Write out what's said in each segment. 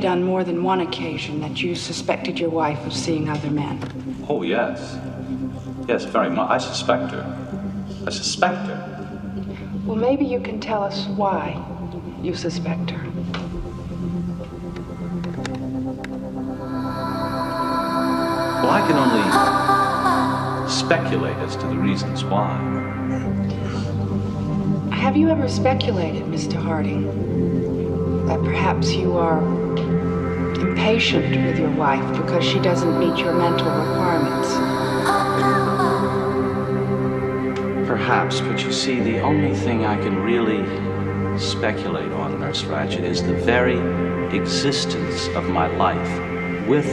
Harding, on more than one occasion that you suspected your wife of seeing other men. Oh, yes. Yes, very much. I suspect her. I suspect her. Well, maybe you can tell us why you suspect her. Well, I can only speculate as to the reasons why. Have you ever speculated, Mr. Harding, that perhaps you are impatient with your wife because she doesn't meet your mental requirements? Perhaps, but you see, the only thing I can really speculate on, Nurse Ratched, is the very existence of my life, with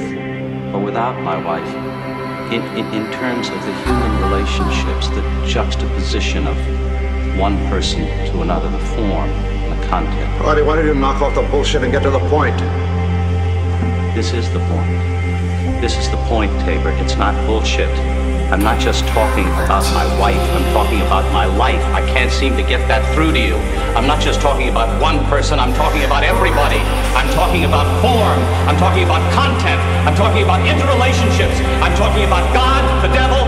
or without my wife, in, in, in terms of the human relationships, the juxtaposition of one person to another, the form and the content. Artie, why don't you knock off the bullshit and get to the point? This is the point. This is the point, Taber. It's not bullshit. I'm not just talking about my wife, I'm talking about my life. I can't seem to get that through to you. I'm not just talking about one person, I'm talking about everybody. I'm talking about form, I'm talking about content, I'm talking about interrelationships, I'm talking about God, the devil,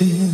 waiting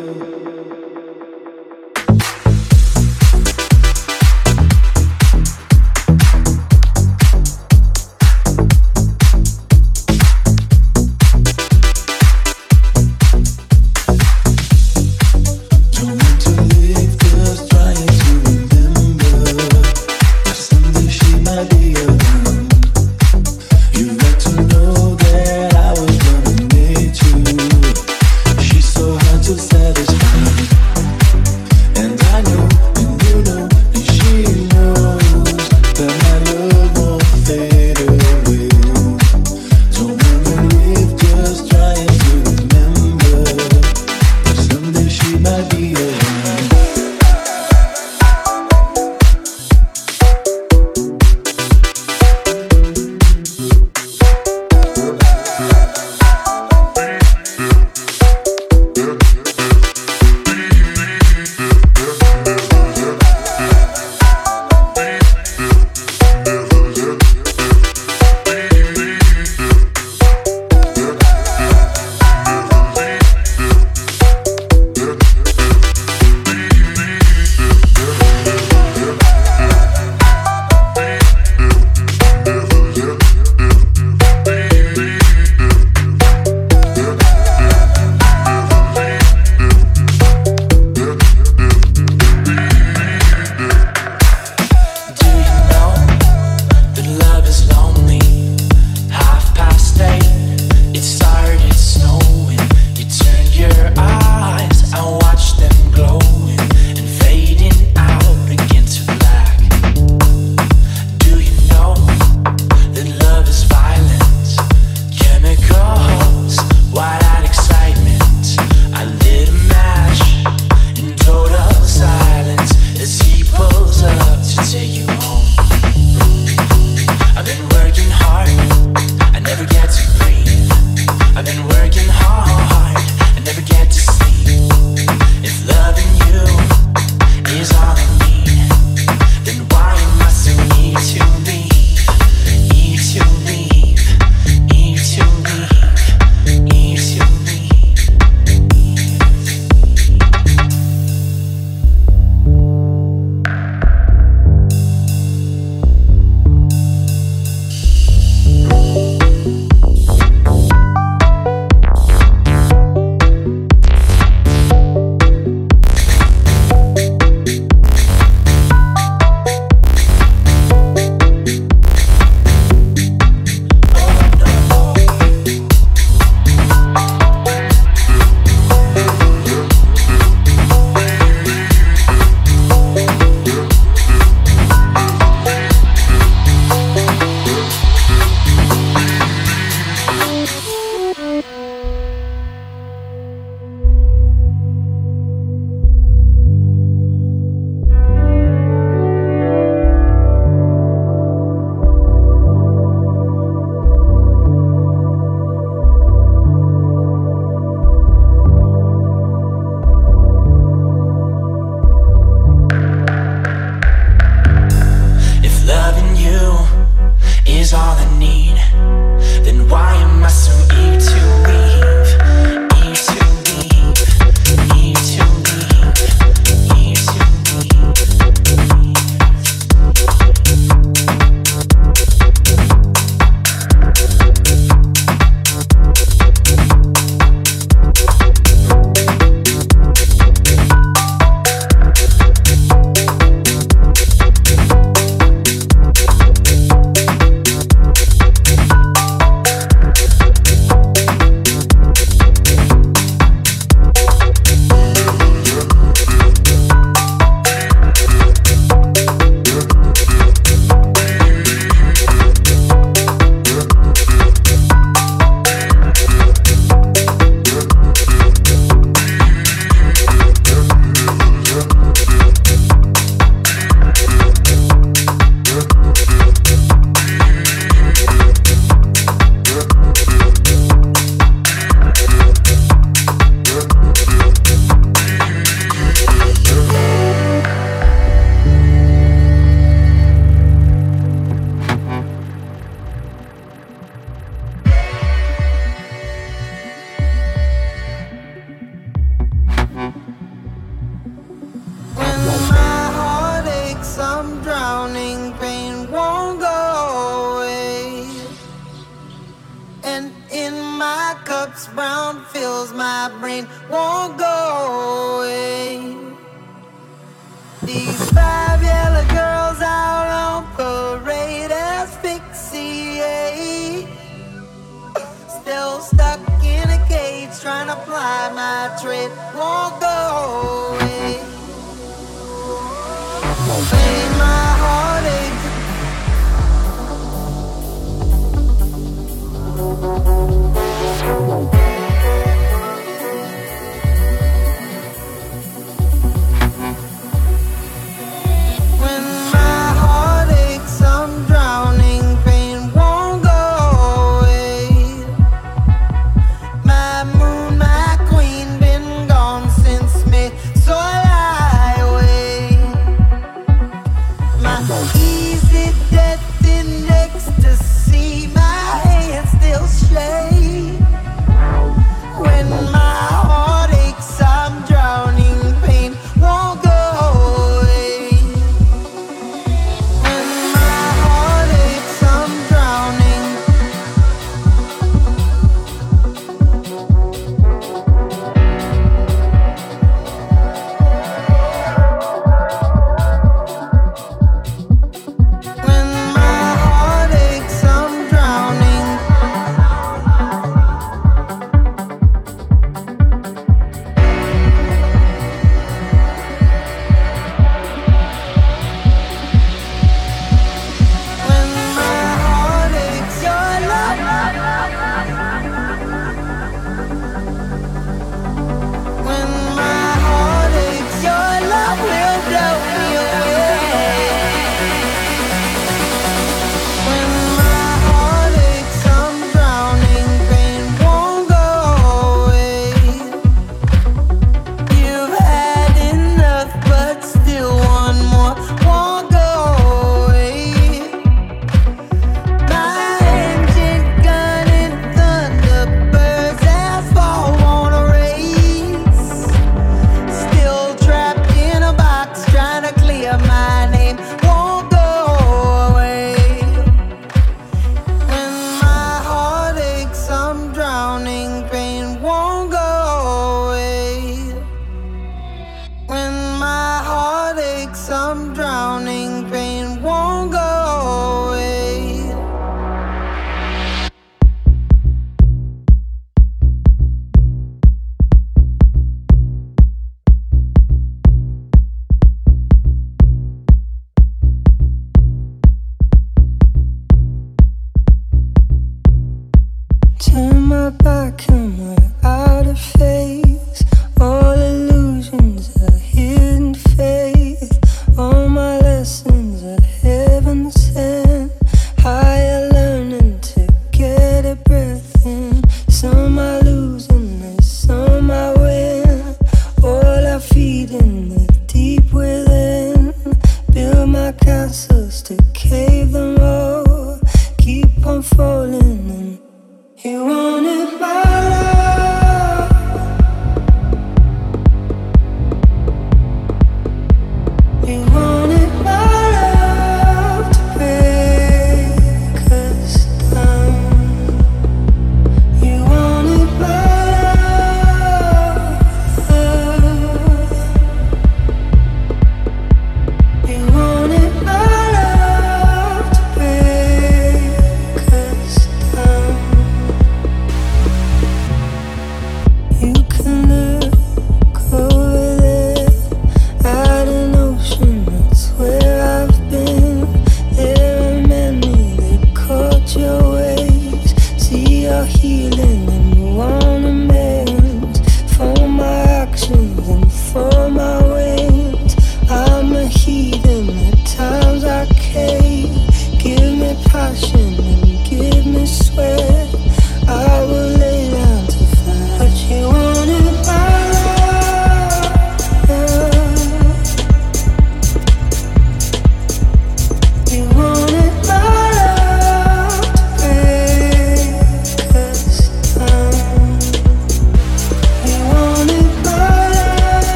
trying to fly my trip. Won't go